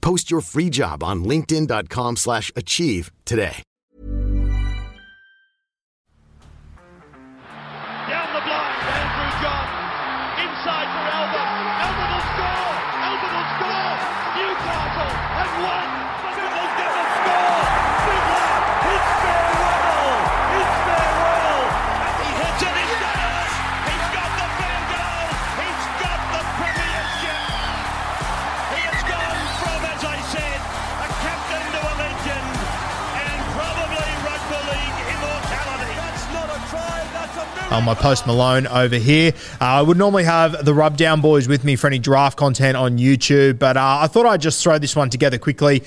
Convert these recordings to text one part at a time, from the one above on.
Post your free job on linkedin.com/achieve slash achieve today. Down the blind, Andrew John. Inside for Albert. Albert will score. Albert will score. Newcastle have won. On my post Malone over here. Uh, I would normally have the Rub Down Boys with me for any draft content on YouTube, but uh, I thought I'd just throw this one together quickly.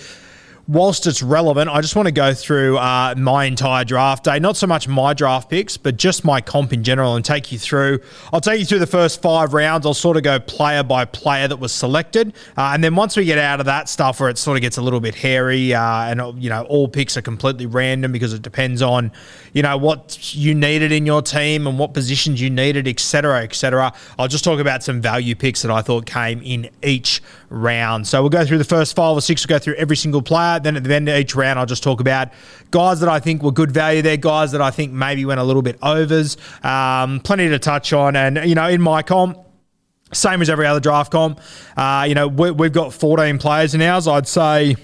Whilst it's relevant, I just want to go through uh, my entire draft day. Not so much my draft picks, but just my comp in general and take you through. I'll take you through the first five rounds. I'll sort of go player by player that was selected. Uh, and then once we get out of that stuff where it sort of gets a little bit hairy uh, and, you know, all picks are completely random because it depends on, you know, what you needed in your team and what positions you needed, et cetera, et cetera. I'll just talk about some value picks that I thought came in each round. So we'll go through the first five or six, we'll go through every single player. Then at the end of each round, I'll just talk about guys that I think were good value there, guys that I think maybe went a little bit overs. Um, plenty to touch on. And, you know, in my comp, same as every other draft comp, uh, you know, we, we've got 14 players in ours. I'd say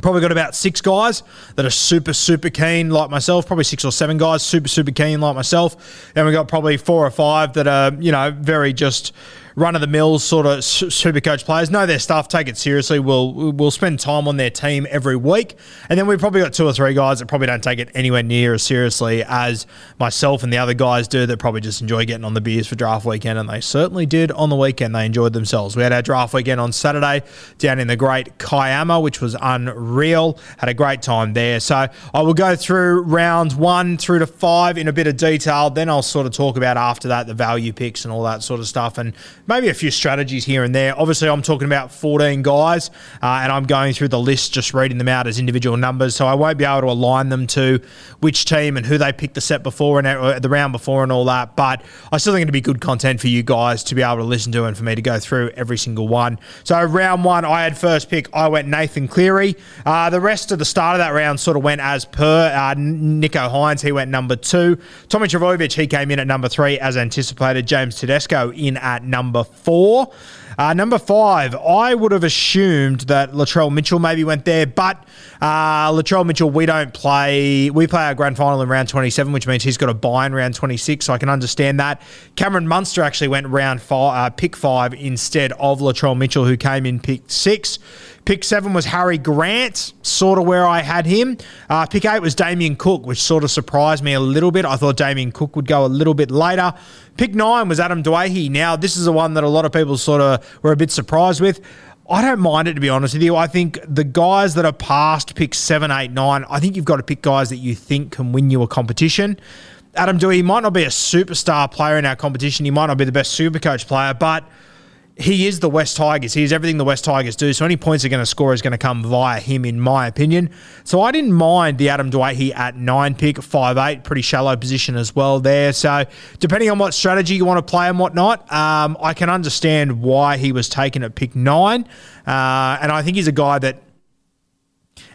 probably got about six guys that are super, super keen like myself. Probably six or seven guys super, super keen like myself. And we got probably four or five that are, you know, very just run of the mill sort of super coach players. Know their stuff, take it seriously. We'll we'll spend time on their team every week. And then we've probably got two or three guys that probably don't take it anywhere near as seriously as myself and the other guys do that probably just enjoy getting on the beers for draft weekend. And they certainly did on the weekend. They enjoyed themselves. We had our draft weekend on Saturday down in the great Kiama, which was unreal. Had a great time there. So I will go through rounds one through to five in a bit of detail. Then I'll sort of talk about after that the value picks and all that sort of stuff and maybe a few strategies here and there. Obviously, I'm talking about 14 guys uh, and I'm going through the list, just reading them out as individual numbers. So I won't be able to align them to which team and who they picked the set before and uh, the round before and all that. But I still think it'd be good content for you guys to be able to listen to and for me to go through every single one. So round one, I had first pick. I went Nathan Cleary. Uh, the rest of the start of that round sort of went as per. Uh, Nicho Hynes, he went number two. Tommy Trbojevic, he came in at number three as anticipated. James Tedesco in at number four. Uh, number five, I would have assumed that Latrell Mitchell maybe went there, but uh, Latrell Mitchell, we don't play. We play our grand final in round 27, which means he's got a buy in round 26, so I can understand that. Cameron Munster actually went round five, uh, pick five instead of Latrell Mitchell, who came in pick six. Pick seven was Harry Grant, sort of where I had him. Uh, pick eight was Damien Cook, which sort of surprised me a little bit. I thought Damien Cook would go a little bit later. Pick nine was Adam Doueihi. Now, this is the one that a lot of people sort of were a bit surprised with. I don't mind it, to be honest with you. I think the guys that are past pick seven, eight, nine, I think you've got to pick guys that you think can win you a competition. Adam Doueihi might not be a superstar player in our competition. He might not be the best super coach player, but he is the West Tigers. He is everything the West Tigers do. So any points they're going to score is going to come via him, in my opinion. So I didn't mind the Adam Doueihi at nine pick, five eight, pretty shallow position as well there. So depending on what strategy you want to play and whatnot, um, I can understand why he was taken at pick nine. Uh, and I think he's a guy that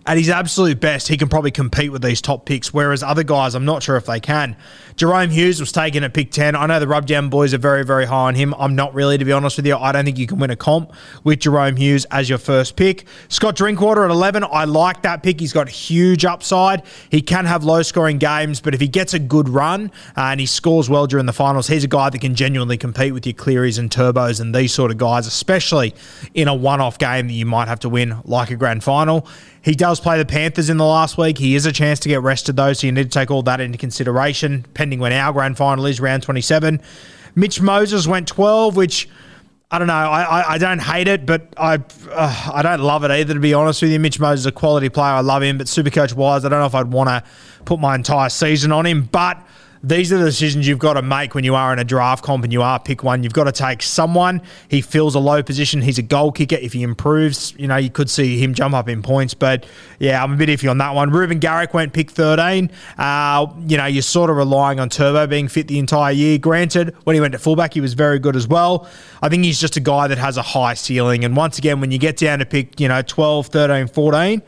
at his absolute best, he can probably compete with these top picks, whereas other guys, I'm not sure if they can. Jahrome Hughes was taken at pick 10. I know the Rubdown boys are very, very high on him. I'm not really, to be honest with you. I don't think you can win a comp with Jahrome Hughes as your first pick. Scott Drinkwater at 11. I like that pick. He's got huge upside. He can have low scoring games, but if he gets a good run uh, and he scores well during the finals, he's a guy that can genuinely compete with your Clearys and Turbos and these sort of guys, especially in a one off game that you might have to win, like a grand final. He does play the Panthers in the last week. He is a chance to get rested, though, so you need to take all that into consideration, pending when our grand final is, round 27. Mitch Moses went 12, which. I don't know. I, I, I, don't hate it, but I uh, I don't love it either. To be honest with you, Mitch Moses is a quality player. I love him, but Supercoach wise, I don't know if I'd want to put my entire season on him. But these are the decisions you've got to make when you are in a draft comp and you are pick one. You've got to take someone. He fills a low position. He's a goal kicker. If he improves, you know, you could see him jump up in points. But yeah, I'm a bit iffy on that one. Reuben Garrick went pick 13. Uh, you know, you're sort of relying on Turbo being fit the entire year. Granted, when he went to fullback, he was very good as well. I think he's just a guy that has a high ceiling. And once again, when you get down to pick, you know, 12, 13, 14,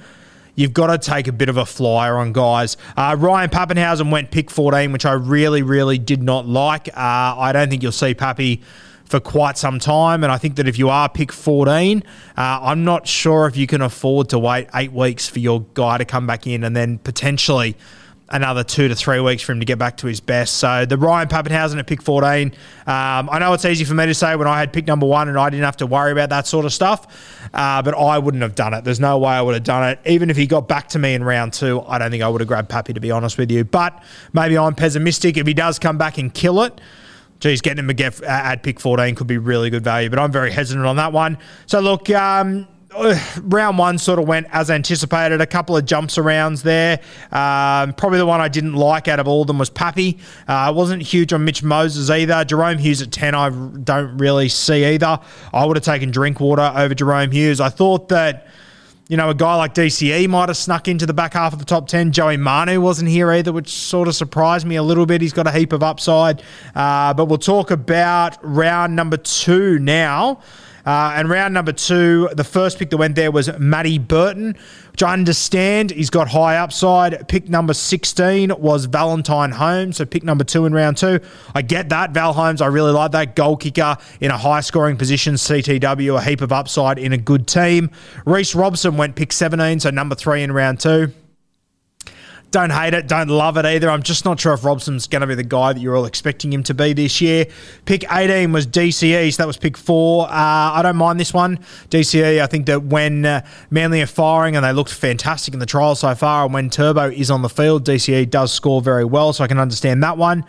you've got to take a bit of a flyer on guys. Uh, Ryan Papenhuyzen went pick 14, which I really, really did not like. Uh, I don't think you'll see Pappy for quite some time. And I think that if you are pick 14, uh, I'm not sure if you can afford to wait eight weeks for your guy to come back in and then potentially another two to three weeks for him to get back to his best. So the Ryan Papenhuyzen at pick 14. Um, I know it's easy for me to say when I had pick number one and I didn't have to worry about that sort of stuff, uh, but I wouldn't have done it. There's no way I would have done it. Even if he got back to me in round two, I don't think I would have grabbed Pappy, to be honest with you. But maybe I'm pessimistic. If he does come back and kill it, geez, getting him at pick 14 could be really good value, but I'm very hesitant on that one. So look, um, round one sort of went as anticipated. A couple of jumps arounds there. Um, probably the one I didn't like out of all of them was Pappy. Uh, I wasn't huge on Mitch Moses either. Jahrome Hughes at 10, I don't really see either. I would have taken Drinkwater over Jahrome Hughes. I thought that. You know, a guy like DCE might have snuck into the back half of the top 10. Joey Manu wasn't here either, which sort of surprised me a little bit. He's got a heap of upside. Uh, but we'll talk about round number two now. Uh, and round number two, the first pick that went there was Matty Burton, which I understand he's got high upside. Pick number 16 was Valentine Holmes, so pick number two in round two. I get that. Val Holmes, I really like that. Goal kicker in a high scoring position, CTW, a heap of upside in a good team. Reece Robson went pick 17, so number three in round two. Don't hate it, don't love it either. I'm just not sure if Robson's going to be the guy that you're all expecting him to be this year. Pick 18 was DCE, so that was pick four. Uh, I don't mind this one. DCE, I think that when uh, Manly are firing and they looked fantastic in the trial so far, and when Turbo is on the field, DCE does score very well, so I can understand that one.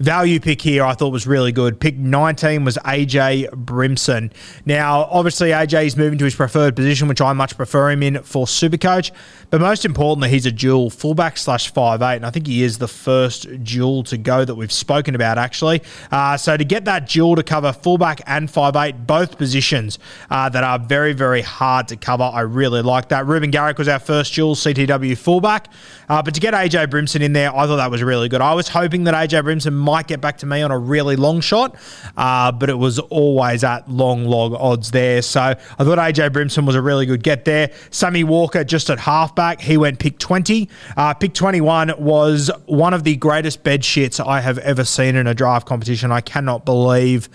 Value pick here I thought was really good. Pick 19 was AJ Brimson. Now, obviously, AJ is moving to his preferred position, which I much prefer him in for Supercoach. But most importantly, he's a dual fullback slash five eight, and I think he is the first dual to go that we've spoken about actually. Uh, so to get that dual to cover fullback and five eight, both positions uh, that are very very hard to cover, I really like that. Reuben Garrick was our first dual CTW fullback, uh, but to get AJ Brimson in there, I thought that was really good. I was hoping that AJ Brimson might get back to me on a really long shot, uh, but it was always at long log odds there. So I thought AJ Brimson was a really good get there. Sammy Walker just at halfback. He went pick 20. Uh, pick 21 was one of the greatest bed shits I have ever seen in a draft competition. I cannot believe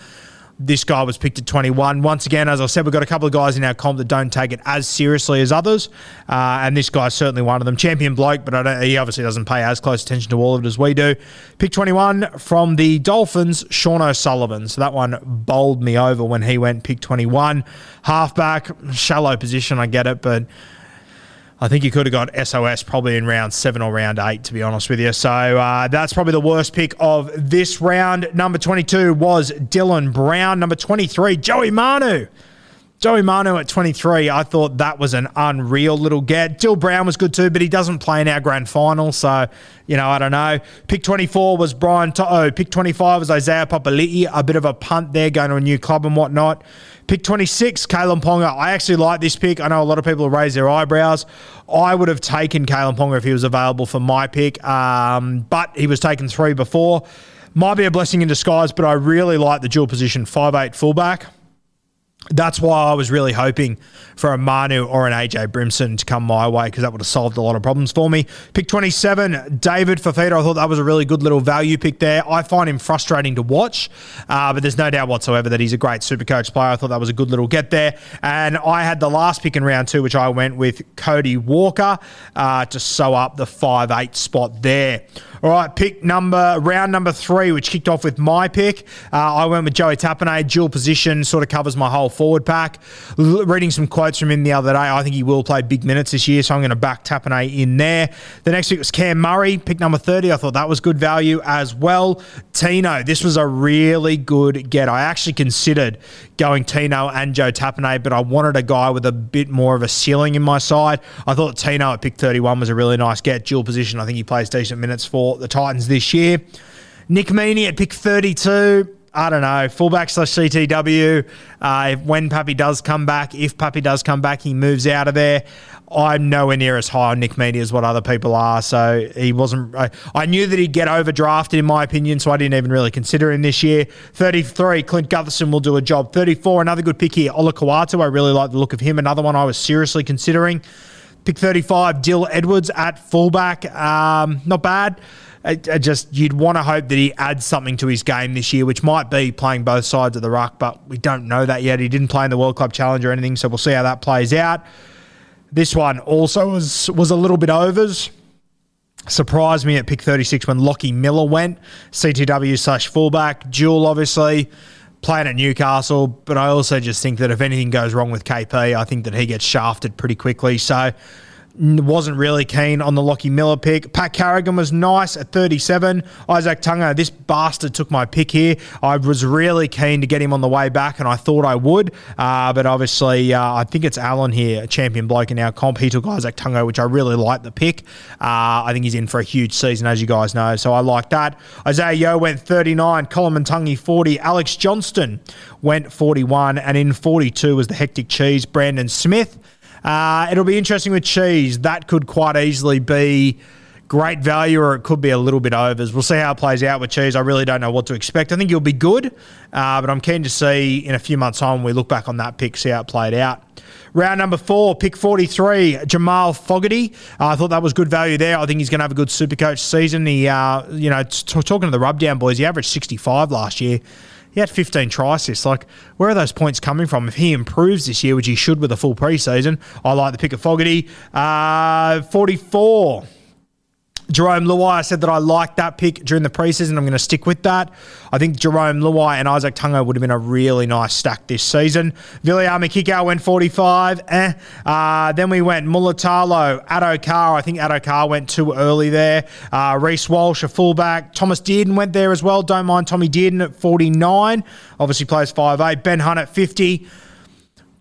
this guy was picked at 21. Once again, as I said, we've got a couple of guys in our comp that don't take it as seriously as others, uh, and this guy's certainly one of them. Champion bloke, but he obviously doesn't pay as close attention to all of it as we do. Pick 21 from the Dolphins, Sean O'Sullivan. So that one bowled me over when he went pick 21. Halfback, shallow position, I get it, but I think you could have got SOS probably in round seven or round eight, to be honest with you. So uh, that's probably the worst pick of this round. Number 22 was Dylan Brown. Number 23, Joey Manu. Joey Manu at 23, I thought that was an unreal little get. Dill Brown was good too, but he doesn't play in our grand final, so, you know, I don't know. Pick 24 was Brian To'o. Pick 25 was Isaiah Papali'i. A bit of a punt there, going to a new club and whatnot. Pick 26, Kalyn Ponga. I actually like this pick. I know a lot of people have raised their eyebrows. I would have taken Kalyn Ponga if he was available for my pick, um, but he was taken three before. Might be a blessing in disguise, but I really like the dual position 5'8 fullback. That's why I was really hoping for a Manu or an AJ Brimson to come my way because that would have solved a lot of problems for me. Pick 27, David Fifita. I thought that was a really good little value pick there. I find him frustrating to watch, uh, but there's no doubt whatsoever that he's a great super coach player. I thought that was a good little get there. And I had the last pick in round two, which I went with Cody Walker uh, to sew up the 5 8 spot there. All right, pick number, round number three, which kicked off with my pick. Uh, I went with Joey Tapine, dual position, sort of covers my whole forward pack. L- reading some quotes from him the other day, I think he will play big minutes this year, so I'm going to back Tapine in there. The next pick was Cam Murray, pick number 30. I thought that was good value as well. Tino, this was a really good get. I actually considered going Tino and Joe Tapine, but I wanted a guy with a bit more of a ceiling in my side. I thought Tino at pick 31 was a really nice get, dual position. I think he plays decent minutes for the Titans this year. Nick Meaney at pick 32. I don't know, fullback slash CTW. Uh, when Pappy does come back, if Pappy does come back, he moves out of there. I'm nowhere near as high on Nick Meaney as what other people are. So he wasn't. I, I knew that he'd get overdrafted, in my opinion, so I didn't even really consider him this year. 33, Clint Gutherson will do a job. 34, another good pick here. Olakau'atu, I really like the look of him. Another one I was seriously considering. Pick 35, Dill Edwards at fullback. Um, not bad. I, I just you'd want to hope that he adds something to his game this year, which might be playing both sides of the ruck, but we don't know that yet. He didn't play in the World Club Challenge or anything, so we'll see how that plays out. This one also was was a little bit overs. Surprised me at pick 36 when Lockie Miller went. CTW slash fullback. Jewel, obviously, playing at Newcastle. But I also just think that if anything goes wrong with KP, I think that he gets shafted pretty quickly. So wasn't really keen on the Lockie Miller pick. Pat Carrigan was nice at 37. Izack Tago, this bastard took my pick here. I was really keen to get him on the way back, and I thought I would. Uh, but obviously, uh, I think it's Alan here, a champion bloke in our comp. He took Izack Tago, which I really like the pick. Uh, I think he's in for a huge season, as you guys know. So I like that. Isaah Yeo went 39. Colin Muntungi 40. Alex Johnston went 41. And in 42 was the hectic cheese, Brandon Smith. Uh, it'll be interesting with cheese. That could quite easily be great value or it could be a little bit overs. We'll see how it plays out with cheese. I really don't know what to expect. I think he'll be good, uh, but I'm keen to see in a few months' time when we look back on that pick, see how it played out. Round number four, pick 43, Jamal Fogarty. Uh, I thought that was good value there. I think he's going to have a good super coach season. He, uh, you know, t- talking to the rubdown boys, he averaged 65 last year. He had 15 try assists. Like, where are those points coming from? If he improves this year, which he should with a full preseason, I like the pick of Fogarty. Uh, 44. Jarome Luai, I said that I liked that pick during the preseason. I'm going to stick with that. I think Jarome Luai and Izack Tago would have been a really nice stack this season. Viliami Kikau went 45. Eh. Uh, then we went Mulitalo, Addo Carr. I think Addo Carr went too early there. Uh, Reece Walsh, a fullback. Thomas Dearden went there as well. Don't mind Tommy Dearden at 49. Obviously plays 5'8. Ben Hunt at 50.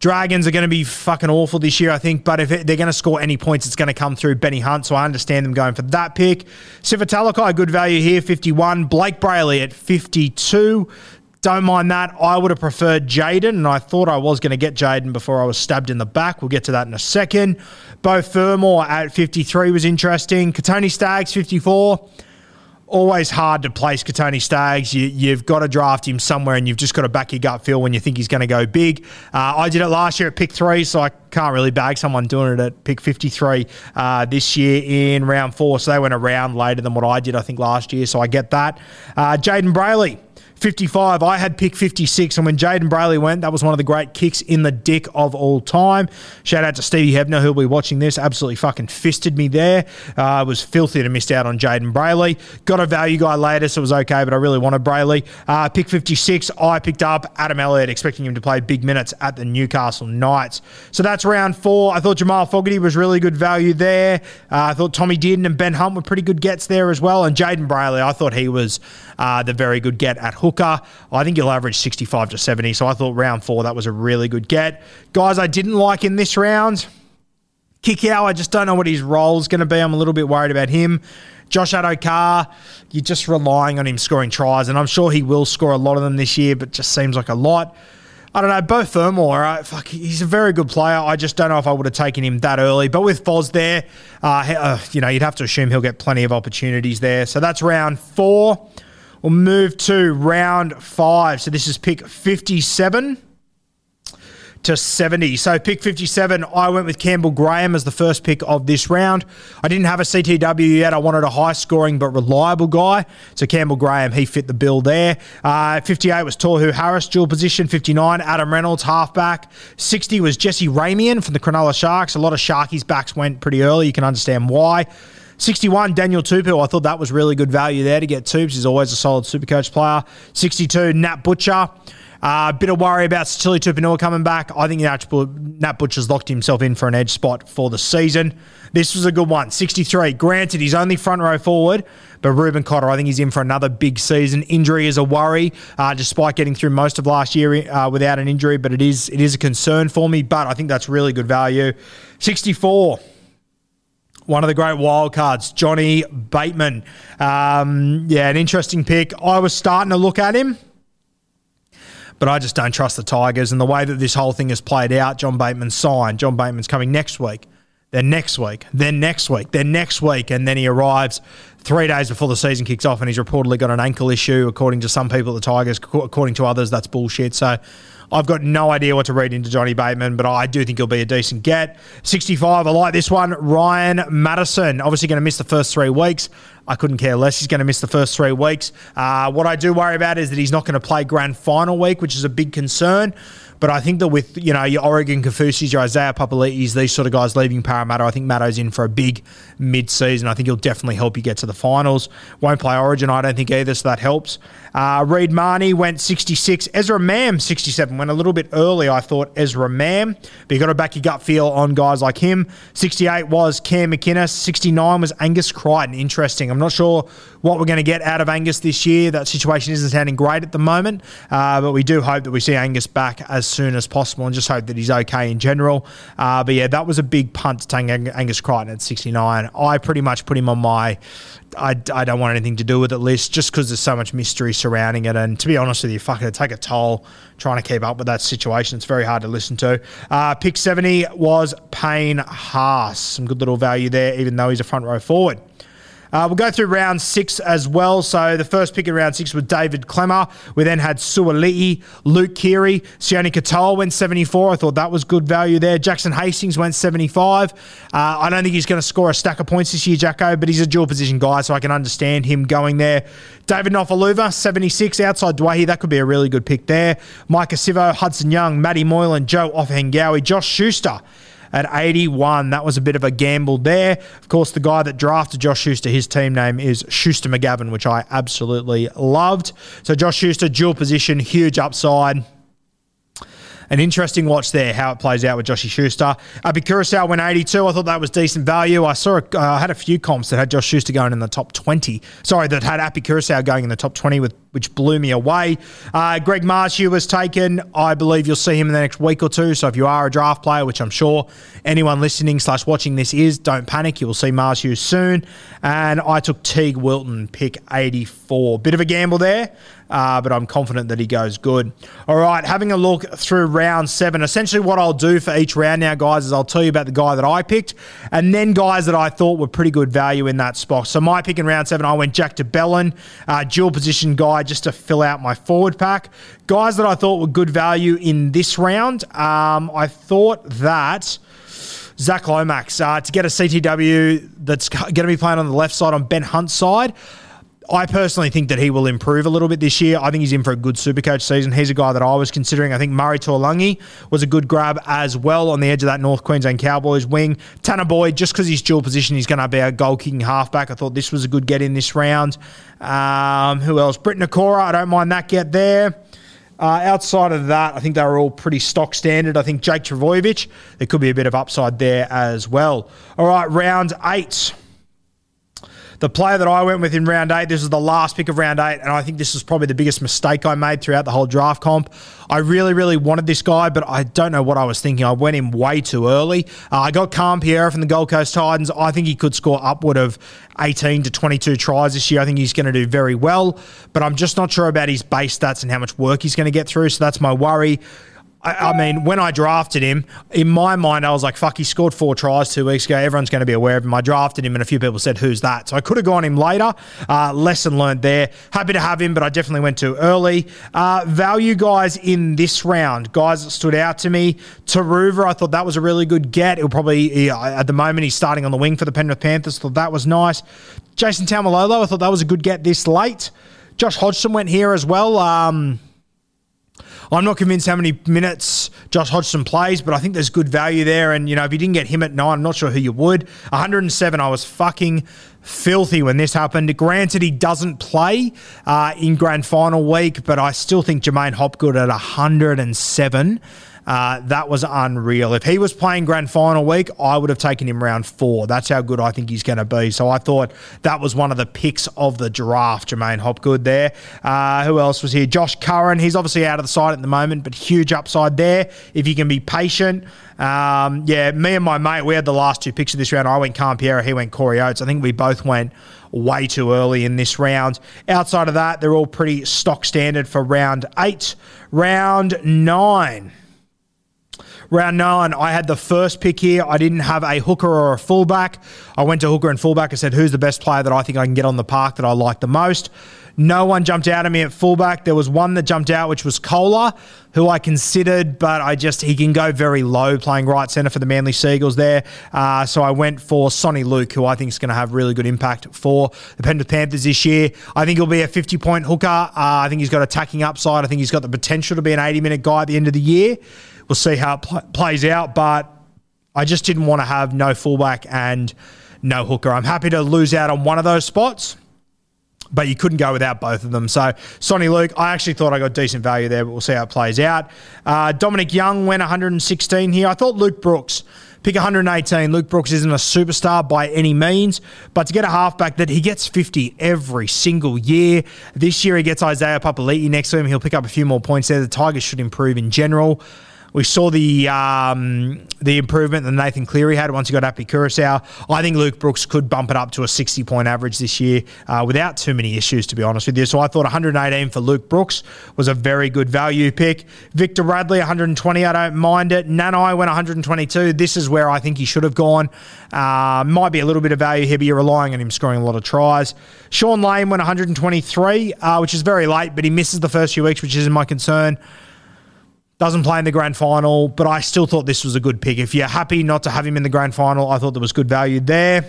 Dragons are going to be fucking awful this year, I think. But if it, they're going to score any points, it's going to come through Benny Hunt. So I understand them going for that pick. Sifa Talakai, good value here, 51. Blayke Brailey at 52. Don't mind that. I would have preferred Jayden, and I thought I was going to get Jayden before I was stabbed in the back. We'll get to that in a second. Beau Fermor at 53 was interesting. Kotoni Staggs, 54 always hard to place Kotoni Staggs. You, have got to draft him somewhere, and you've just got to back your gut feel when you think he's going to go big. Uh, I did it last year at pick three, so I can't really bag someone doing it at pick 53 uh, this year in round four. So they went around later than what I did, I think, last year. So I get that. Uh, Jayden Brailey. 55. I had pick 56, and when Jayden Brailey went, that was one of the great kicks in the dick of all time. Shout out to Stevie Hebner, who'll be watching this. Absolutely fucking fisted me there. Uh, was filthy to miss out on Jayden Brailey. Got a value guy later, so it was okay, but I really wanted Brailey. Uh, pick 56, I picked up Adam Elliott, expecting him to play big minutes at the Newcastle Knights. So that's round four. I thought Jamal Fogarty was really good value there. Uh, I thought Tommy Dearden and Ben Hunt were pretty good gets there as well. And Jayden Brailey, I thought he was uh, the very good get at hooker. I think he'll average 65 to 70. So I thought round four, that was a really good get. Guys, I didn't like in this round. Kikau, I just don't know what his role is going to be. I'm a little bit worried about him. Josh Addo-Carr, you're just relying on him scoring tries, and I'm sure he will score a lot of them this year, but just seems like a lot. I don't know, Beau Fermor, right? fuck, he's a very good player. I just don't know if I would have taken him that early. But with Foz there, uh, uh, you know, you'd have to assume he'll get plenty of opportunities there. So that's round four. We'll move to round five. So this is pick 57. to 70. So pick 57, I went with Campbell Graham as the first pick of this round. I didn't have a CTW yet. I wanted a high scoring but reliable guy. So Campbell Graham, he fit the bill there. Uh, 58 was Tohu Harris, dual position. 59, Adam Reynolds, halfback. 60 was Jesse Ramien from the Cronulla Sharks. A lot of Sharkies backs went pretty early. You can understand why. 61, Daniel Tupou. I thought that was really good value there to get Tubes. He's always a solid super coach player. 62, Nat Butcher. A uh, bit of worry about Sitili Tupouniua coming back. I think Nat, Butcher's locked himself in for an edge spot for the season. This was a good one. 63. Granted, he's only front row forward, but Reuben Cotter, I think he's in for another big season. Injury is a worry, uh, despite getting through most of last year uh, without an injury, but it is it is a concern for me. But I think that's really good value. 64 one of the great wild cards, Johnny Bateman. Um, yeah, an interesting pick. I was starting to look at him but I just don't trust the Tigers. And the way that this whole thing has played out, John Bateman signed. John Bateman's coming next week, then next week, then next week, then next week, and then he arrives three days before the season kicks off, and he's reportedly got an ankle issue, according to some people the Tigers. According to others, that's bullshit. So I've got no idea what to read into Johnny Bateman, but I do think he'll be a decent get. 65, I like this one. Ryan Matterson, obviously going to miss the first three weeks. I couldn't care less. He's going to miss the first three weeks. Uh, what I do worry about is that he's not going to play grand final week, which is a big concern. But I think that with you know your Oregon Kaufusis, your Isaiah Papali'is, these sort of guys leaving Parramatta, I think Matto's in for a big mid-season. I think he'll definitely help you get to the finals. Won't play Origin, I don't think either, so that helps. Uh, Reed Mahoney went 66. Ezra Mam 67 went a little bit early. I thought Ezra Mam, but you got to back your gut feel on guys like him. 68 was Cam McInnes. 69 was Angus Crichton. Interesting. I'm not sure what we're going to get out of Angus this year. That situation isn't sounding great at the moment, uh, but we do hope that we see Angus back as soon as possible and just hope that he's okay in general. Uh, but yeah, that was a big punt to Angus Crichton at 69. I pretty much put him on my I, I don't want anything to do with it list just because there's so much mystery surrounding it. And to be honest with you, fucking take a toll trying to keep up with that situation. It's very hard to listen to. Uh, pick 70 was Payne Haas. Some good little value there, even though he's a front row forward. Uh, we'll go through round six as well. So the first pick in round six was David Klemmer. We then had Suali'i, Luke Keary, Sione Katoa went 74. I thought that was good value there. Jackson Hastings went 75. Uh, I don't think he's going to score a stack of points this year, Jacko, but he's a dual position guy, so I can understand him going there. David Nofoaluma, 76 outside Dwayne. That could be a really good pick there. Maika Sivo, Hudson Young, Matty Moylan, Joe Ofahengaue, Josh Schuster at 81. That was a bit of a gamble there. Of course, the guy that drafted Josh Schuster, his team name is Schuster McGavin, which I absolutely loved. So Josh Schuster, dual position, huge upside an interesting watch there, how it plays out with Joshy Schuster. Api Koroisau went 82. I thought that was decent value. I saw, uh, I had a few comps that had Josh Schuster going in the top 20. Sorry, that had Api Koroisau going in the top 20, with which blew me away. Uh, Greg Marzhew was taken. I believe you'll see him in the next week or two. So if you are a draft player, which I'm sure anyone listening slash watching this is, don't panic. You will see Marzhew soon. And I took Teig Wilton, pick 84. Bit of a gamble there uh, but I'm confident that he goes good. All right, having a look through round seven. Essentially, what I'll do for each round now, guys, is I'll tell you about the guy that I picked and then guys that I thought were pretty good value in that spot. So, my pick in round seven, I went Jack de Belin, uh, dual position guy just to fill out my forward pack. Guys that I thought were good value in this round, um, I thought that. Zach Lomax uh, to get a CTW that's going to be playing on the left side on Ben Hunt's side. I personally think that he will improve a little bit this year. I think he's in for a good Supercoach season. He's a guy that I was considering. I think Murray Taulagi was a good grab as well on the edge of that North Queensland Cowboys wing. Tanah Boyd, just because he's dual position, he's going to be a goal kicking halfback. I thought this was a good get in this round. Um, who else? Britt Nikora, I don't mind that get there. Uh, outside of that, I think they were all pretty stock standard. I think Jake Trbojevic, there could be a bit of upside there as well. All right, round eight. The player that I went with in round eight, this is the last pick of round eight, and I think this was probably the biggest mistake I made throughout the whole draft comp. I really, really wanted this guy, but I don't know what I was thinking. I went in way too early. Uh, I got Khan-Pereira from the Gold Coast Titans. I think he could score upward of 18 to 22 tries this year. I think he's going to do very well, but I'm just not sure about his base stats and how much work he's going to get through, so that's my worry. I, I mean, when I drafted him, in my mind, I was like, fuck, he scored four tries two weeks ago. Everyone's going to be aware of him. I drafted him, and a few people said, who's that? So I could have gone him later. Uh, lesson learned there. Happy to have him, but I definitely went too early. Uh, value guys in this round, guys that stood out to me. Turuva, I thought that was a really good get. It'll probably, at the moment, he's starting on the wing for the Penrith Panthers. Thought that was nice. Jason Taumalolo, I thought that was a good get this late. Josh Hodgson went here as well. Um, I'm not convinced how many minutes Josh Hodgson plays, but I think there's good value there. And, you know, if you didn't get him at nine, I'm not sure who you would. 107, I was fucking filthy when this happened. Granted, he doesn't play uh, in grand final week, but I still think J'maine Hopgood at 107 uh, that was unreal. If he was playing grand final week, I would have taken him round four. That's how good I think he's going to be. So I thought that was one of the picks of the draft, J'maine Hopgood there. Uh, who else was here? Josh Curran. He's obviously out of the side at the moment, but huge upside there if you can be patient. Um, yeah, me and my mate, we had the last two picks of this round. I went Khan-Pereira, he went Corey Oates. I think we both went way too early in this round. Outside of that, they're all pretty stock standard for round eight. Round nine. Round nine, I had the first pick here. I didn't have a hooker or a fullback. I went to hooker and fullback. I said, who's the best player that I think I can get on the park that I like the most? No one jumped out at me at fullback. There was one that jumped out, which was Koula, who I considered, but I just, he can go very low playing right centre for the Manly Seagulls there. Uh, so I went for Soni Luke, who I think is going to have really good impact for the Penrith Panthers this year. I think he'll be a 50 point hooker. Uh, I think he's got attacking upside. I think he's got the potential to be an 80 minute guy at the end of the year. We'll see how it pl- plays out, but I just didn't want to have no fullback and no hooker. I'm happy to lose out on one of those spots, but you couldn't go without both of them. So, Soni Luke, I actually thought I got decent value there, but we'll see how it plays out. Uh, Dominic Young went 116 here. I thought Luke Brooks. Pick 118. Luke Brooks isn't a superstar by any means, but to get a halfback that he gets 50 every single year. This year he gets Isaiah Papali'i next to him. He'll pick up a few more points there. The Tigers should improve in general. We saw the um, the improvement that Nathan Cleary had once he got up Api Koroisau. I think Luke Brooks could bump it up to a 60 point average this year uh, without too many issues, to be honest with you. So I thought 118 for Luke Brooks was a very good value pick. Victor Radley, 120. I don't mind it. Nanai went 122. This is where I think he should have gone. Uh, might be a little bit of value here, but you're relying on him scoring a lot of tries. Sean Lane went 123, uh, which is very late, but he misses the first few weeks, which is my concern. Doesn't play in the grand final, but I still thought this was a good pick. If you're happy not to have him in the grand final, I thought there was good value there.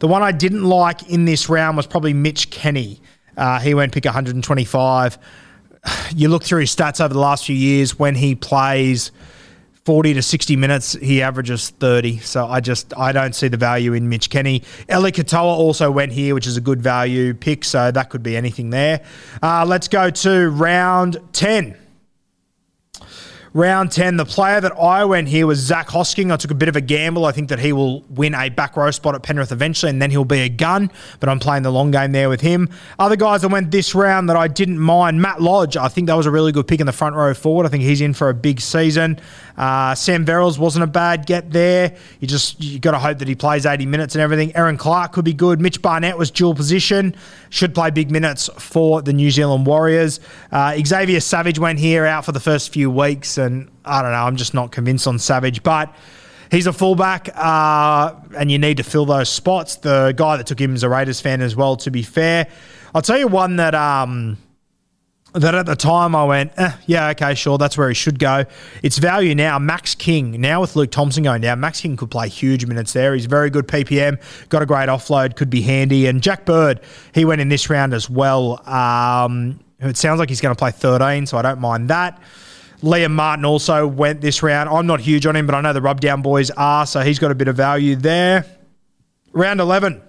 The one I didn't like in this round was probably Mitch Kenny. Uh, he went pick 125. You look through his stats over the last few years when he plays 40 to 60 minutes, he averages 30. So I just I don't see the value in Mitch Kenny. Eli Katoa also went here, which is a good value pick. So that could be anything there. Uh, let's go to round 10. Round 10, the player that I went here was Zach Hosking. I took a bit of a gamble. I think that he will win a back row spot at Penrith eventually, and then he'll be a gun, but I'm playing the long game there with him. Other guys that went this round that I didn't mind, Matt Lodge. I think that was a really good pick in the front row forward. I think he's in for a big season. Uh, Sam Verrills wasn't a bad get there. You just you got to hope that he plays 80 minutes and everything. Aaron Clark could be good. Mitch Barnett was dual position, should play big minutes for the New Zealand Warriors. Uh, Xavier Savage went here out for the first few weeks and I don't know. I'm just not convinced on Savage, but he's a fullback, uh, and you need to fill those spots. The guy that took him is a Raiders fan as well. To be fair, I'll tell you one that um, that at the time I went, eh, yeah, okay, sure, that's where he should go. It's value now. Max King now with Luke Thompson going down. Max King could play huge minutes there. He's very good PPM, got a great offload, could be handy. And Jack Bird, he went in this round as well. Um, it sounds like he's going to play 13, so I don't mind that. Liam Martin also went this round. I'm not huge on him, but I know the rubdown boys are, so he's got a bit of value there. Round 11.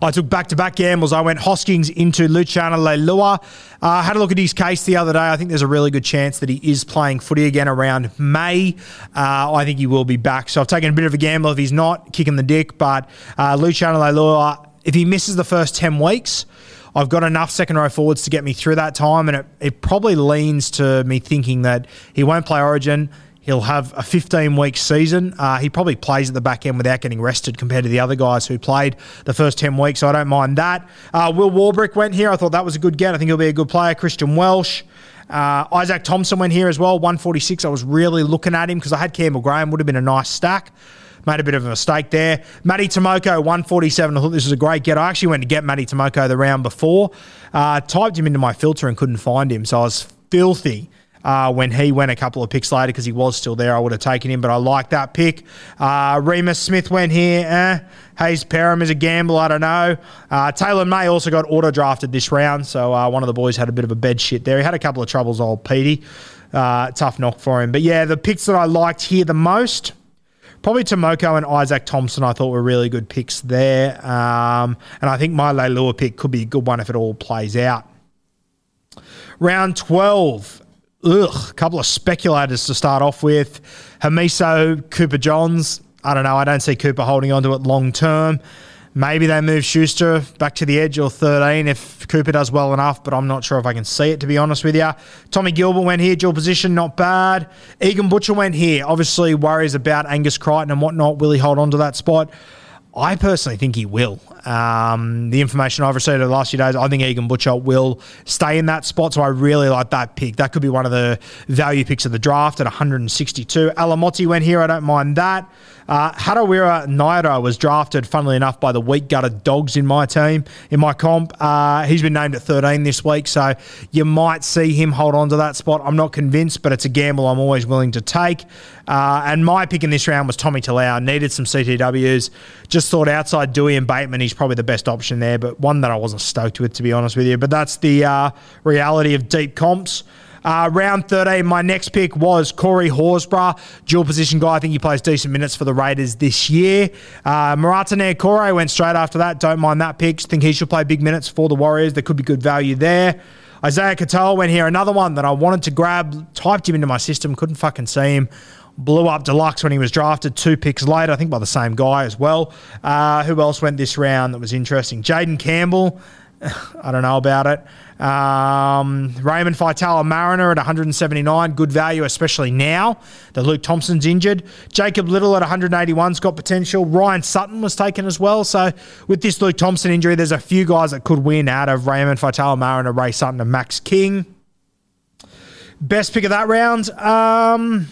I took back to back gambles. I went Hoskins into Luciano Leilua. Uh, had a look at his case the other day. I think there's a really good chance that he is playing footy again around May. Uh, I think he will be back. So I've taken a bit of a gamble if he's not kicking the dick. But uh, Luciano Leilua, if he misses the first 10 weeks, I've got enough second row forwards to get me through that time, and it, it probably leans to me thinking that he won't play Origin. He'll have a 15 week season. Uh, he probably plays at the back end without getting rested compared to the other guys who played the first 10 weeks, so I don't mind that. Uh, Will Warbrick went here. I thought that was a good get. I think he'll be a good player. Christian Welch. Uh, Izaac Thompson went here as well, 146. I was really looking at him because I had Campbell Graham, would have been a nice stack. Made a bit of a mistake there. Matty Timoko, 147. I thought this was a great get. I actually went to get Matty Timoko the round before. Uh, typed him into my filter and couldn't find him. So I was filthy uh, when he went a couple of picks later because he was still there. I would have taken him, but I like that pick. Uh, Remus Smith went here. Eh. Hayze Perham is a gamble. I don't know. Uh, Taylor May also got auto drafted this round, so uh, one of the boys had a bit of a bed shit there. He had a couple of troubles, old Petey. Uh, tough knock for him. But yeah, the picks that I liked here the most. Probably Timoko and Izaac Thompson, I thought were really good picks there. Um, and I think my Leilua pick could be a good one if it all plays out. Round 12. Ugh, a couple of speculators to start off with. Hamiso, Cooper Johns. I don't know. I don't see Cooper holding on to it long term. Maybe they move Schuster back to the edge or 13 if Cooper does well enough, but I'm not sure if I can see it, to be honest with you. Tommy Gilbert went here, dual position, not bad. Egan Butcher went here. Obviously, worries about Angus Crichton and whatnot. Will he hold on to that spot? I personally think he will. Um, the information I've received over the last few days, I think Egan Butcher will stay in that spot. So I really like that pick. That could be one of the value picks of the draft at 162. Alamoti went here. I don't mind that. Uh, Harawira Naera was drafted, funnily enough, by the weak Gutted Dogs in my team, in my comp. Uh, he's been named at 13 this week, so you might see him hold on to that spot. I'm not convinced, but it's a gamble I'm always willing to take. Uh, and my pick in this round was Tommy Talau. Needed some CTWs. Just thought outside Doueihi and Bateman, he's probably the best option there, but one that I wasn't stoked with, to be honest with you. But that's the uh, reality of deep comps. Uh, round 13, my next pick was Corey Horsburgh, dual position guy. I think he plays decent minutes for the Raiders this year. Uh, Marata Niukore went straight after that. Don't mind that pick. Think he should play big minutes for the Warriors. There could be good value there. Isaiya Katoa went here. Another one that I wanted to grab. Typed him into my system. Couldn't fucking see him blew up deluxe when he was drafted two picks later, I think by the same guy as well. Uh, who else went this round that was interesting? Jayden Campbell. I don't know about it. Um, Raymond Faitala Mariner at 179, good value, especially now that Luke Thompson's injured. Jacob Little at 181's got potential. Ryan Sutton was taken as well. So with this Luke Thompson injury, there's a few guys that could win out of Raymond Faitala Mariner, Ray Sutton, and Max King. Best pick of that round. Um,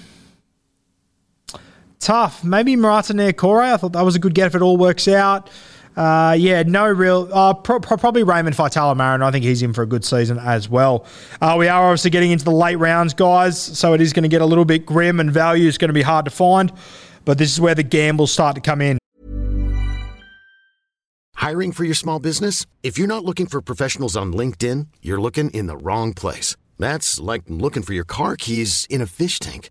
tough. Maybe Marata Niukore. I thought that was a good get if it all works out. Uh, yeah, no real. Uh, pro- pro- probably Raymond Faitala Marin. I think he's in for a good season as well. Uh, we are obviously getting into the late rounds, guys, so it is going to get a little bit grim and value is going to be hard to find. But this is where the gambles start to come in. Hiring for your small business? If you're not looking for professionals on LinkedIn, you're looking in the wrong place. That's like looking for your car keys in a fish tank.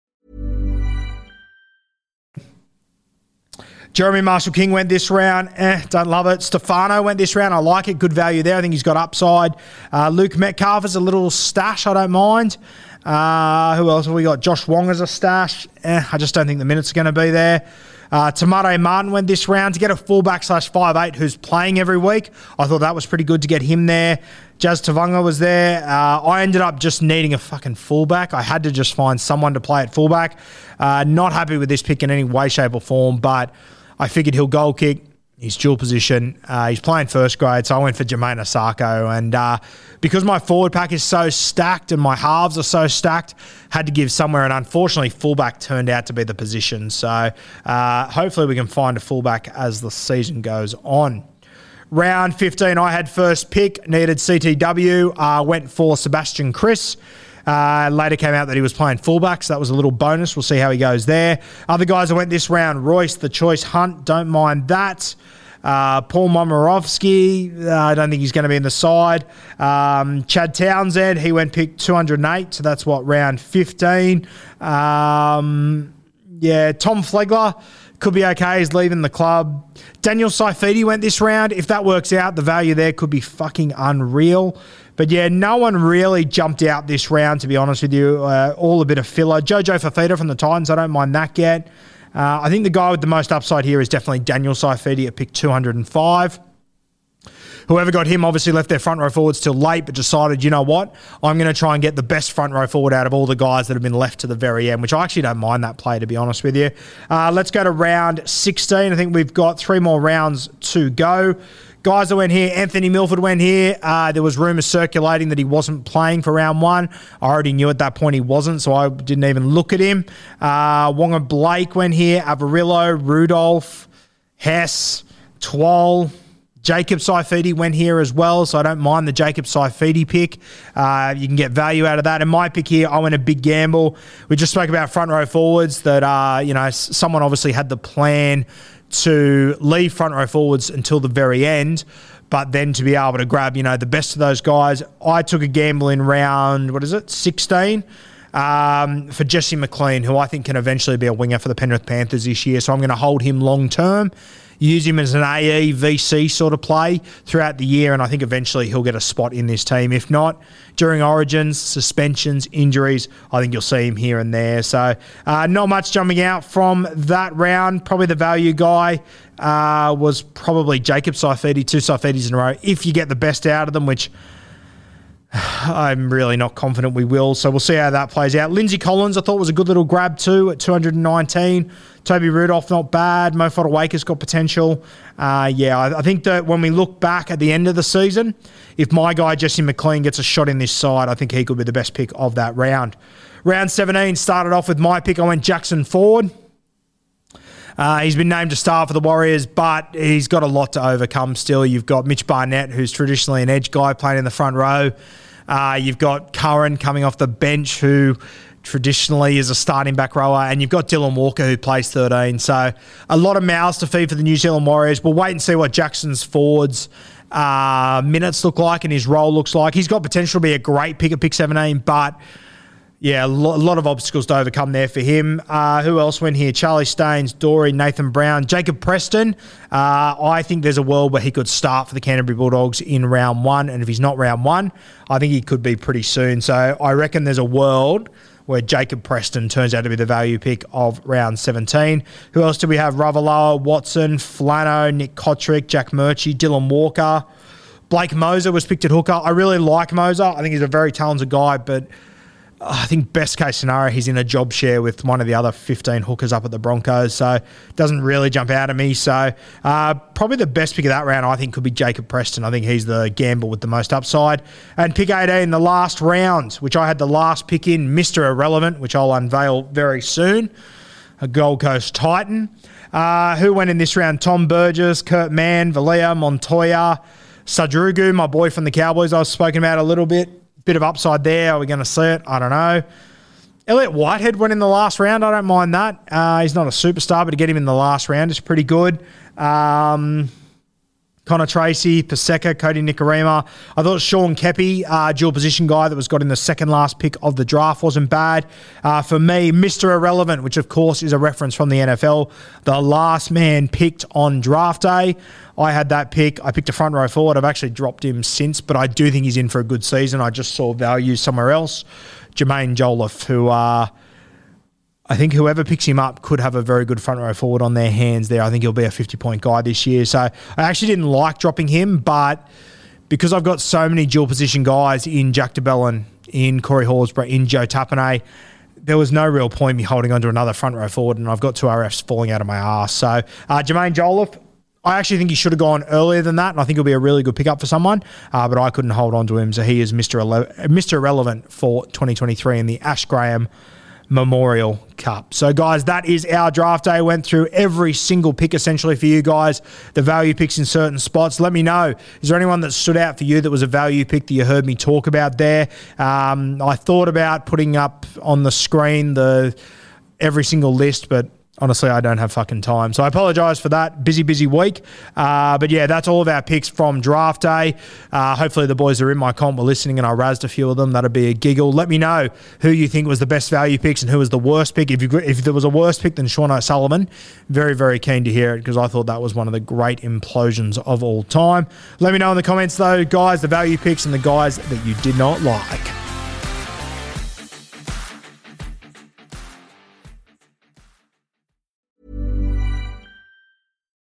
Jeremy Marshall King went this round. Eh, don't love it. Stefano went this round. I like it. Good value there. I think he's got upside. Uh, Luke Metcalf is a little stash. I don't mind. Uh, who else have we got? Josh Wong as a stash. Eh, I just don't think the minutes are going to be there. Uh, Tamare Martin went this round to get a fullback slash five eight who's playing every week. I thought that was pretty good to get him there. Jazz Tevaga was there. Uh, I ended up just needing a fucking fullback. I had to just find someone to play at fullback. Uh, not happy with this pick in any way, shape, or form, but I figured he'll goal kick. He's dual position. Uh, he's playing first grade, so I went for Jamayne Isaako. And uh, because my forward pack is so stacked and my halves are so stacked, had to give somewhere. And unfortunately, fullback turned out to be the position. So uh, hopefully, we can find a fullback as the season goes on. Round 15, I had first pick, needed CTW, uh, went for Sebastian Kris. Uh, later came out that he was playing fullback, so that was a little bonus. We'll see how he goes there. Other guys that went this round, Royce, the choice hunt, don't mind that. Uh, Paul Momirovski, uh, I don't think he's going to be in the side. Um, Chad Townsend, he went pick 208, so that's what, round 15. Um, yeah, Tom Flegler could be okay. He's leaving the club. Daniel Saifiti went this round. If that works out, the value there could be fucking unreal. But yeah, no one really jumped out this round, to be honest with you. Uh, all a bit of filler. Jojo Fifita from the Titans, I don't mind that get. Uh, I think the guy with the most upside here is definitely Daniel Saifiti at pick 205. Whoever got him obviously left their front row forwards till late, but decided, you know what, I'm going to try and get the best front row forward out of all the guys that have been left to the very end, which I actually don't mind that play, to be honest with you. Uh, let's go to round 16. I think we've got three more rounds to go. Guys that went here, Anthony Milford went here. Uh, there was rumours circulating that he wasn't playing for round one. I already knew at that point he wasn't, so I didn't even look at him. Uh, Wonga Blake went here, Averillo, Rudolph, Hess, Twal. Jacob Saifiti went here as well, so I don't mind the Jacob Saifiti pick. Uh, you can get value out of that. And my pick here, I went a big gamble. We just spoke about front row forwards that, uh, you know, someone obviously had the plan to leave front row forwards until the very end, but then to be able to grab, you know, the best of those guys. I took a gamble in round, what is it, 16? Um, for Jesse McLean, who I think can eventually be a winger for the Penrith Panthers this year. So I'm going to hold him long term use him as an AE VC sort of play throughout the year, and I think eventually he'll get a spot in this team. If not, during Origins, suspensions, injuries, I think you'll see him here and there. So, uh, not much jumping out from that round. Probably the value guy uh, was probably Jacob Saifiti, two Saifitis in a row. If you get the best out of them, which I'm really not confident we will. So we'll see how that plays out. Lindsay Collins, I thought was a good little grab too at 219. Toby Rudolf, not bad. Mo Fotuaika's got potential. Uh, yeah, I, I, think that when we look back at the end of the season, if my guy Jesse McLean gets a shot in this side, I think he could be the best pick of that round. Round 17 started off with my pick. I went Jackson Ford. Uh, he's been named to start for the Warriors, but he's got a lot to overcome still. You've got Mitch Barnett, who's traditionally an edge guy playing in the front row. Uh, you've got Curran coming off the bench, who traditionally is a starting back rower, and you've got Dylan Walker who plays 13. So a lot of mouths to feed for the New Zealand Warriors. We'll wait and see what Jackson's forwards uh, minutes look like and his role looks like. He's got potential to be a great pick at pick 17, but yeah, a lot of obstacles to overcome there for him. Uh, who else went here? Charlie Staines, Dory, Nathan Brown, Jacob Preston. Uh, I think there's a world where he could start for the Canterbury Bulldogs in round one. And if he's not round one, I think he could be pretty soon. So I reckon there's a world where Jacob Preston turns out to be the value pick of round 17. Who else do we have? Ravalawa, Watson, Flano, Nick Cotric, Jack Murchie, Dylan Walker. Blake Mozer was picked at hooker. I really like Mozer. I think he's a very talented guy, but I think best case scenario, he's in a job share with one of the other 15 hookers up at the Broncos. So doesn't really jump out at me. So uh, probably the best pick of that round, I think, could be Jacob Preston. I think he's the gamble with the most upside. And pick 18, the last round, which I had the last pick in, Mr. Irrelevant, which I'll unveil very soon. A Gold Coast Titan. Uh, who went in this round? Tom Burgess, Kurt Mann, Valia, Montoya, Sadrugu, my boy from the Cowboys I was spoken about a little bit bit of upside there. Are we going to see it? I don't know. Elliott Whitehead went in the last round. I don't mind that. Uh, he's not a superstar, but to get him in the last round is pretty good. Um, Connor Tracey, Paseka, Cody Nikorima. I thought Sean Keppie, uh, dual position guy that was got in the second last pick of the draft, wasn't bad. Uh, for me, Mr. Irrelevant, which of course is a reference from the NFL, the last man picked on draft day. I had that pick. I picked a front row forward. I've actually dropped him since, but I do think he's in for a good season. I just saw value somewhere else. Jaimin Jolliffe, who uh, I think whoever picks him up could have a very good front row forward on their hands there. I think he'll be a 50 point guy this year. So I actually didn't like dropping him, but because I've got so many dual position guys in Jack de Belin, in Corey Horsburgh, in Joe Tapine, there was no real point me holding onto another front row forward, and I've got two RFs falling out of my ass. So uh, Jaimin Jolliffe, I actually think he should have gone earlier than that, and I think he'll be a really good pickup for someone. Uh, but I couldn't hold on to him, so he is Mr. Ele- Mr. Irrelevant for 2023 in the Ash Graham Memorial Cup. So, guys, that is our draft day. Went through every single pick essentially for you guys, the value picks in certain spots. Let me know. Is there anyone that stood out for you that was a value pick that you heard me talk about there? Um, I thought about putting up on the screen the every single list, but honestly, I don't have fucking time. So I apologize for that. Busy, busy week. Uh, but yeah, that's all of our picks from draft day. Uh, hopefully, the boys are in my comp were listening and I razzed a few of them. That'd be a giggle. Let me know who you think was the best value picks and who was the worst pick. If, you, if there was a worse pick than Sean O'Sullivan, very, very keen to hear it because I thought that was one of the great implosions of all time. Let me know in the comments, though, guys, the value picks and the guys that you did not like.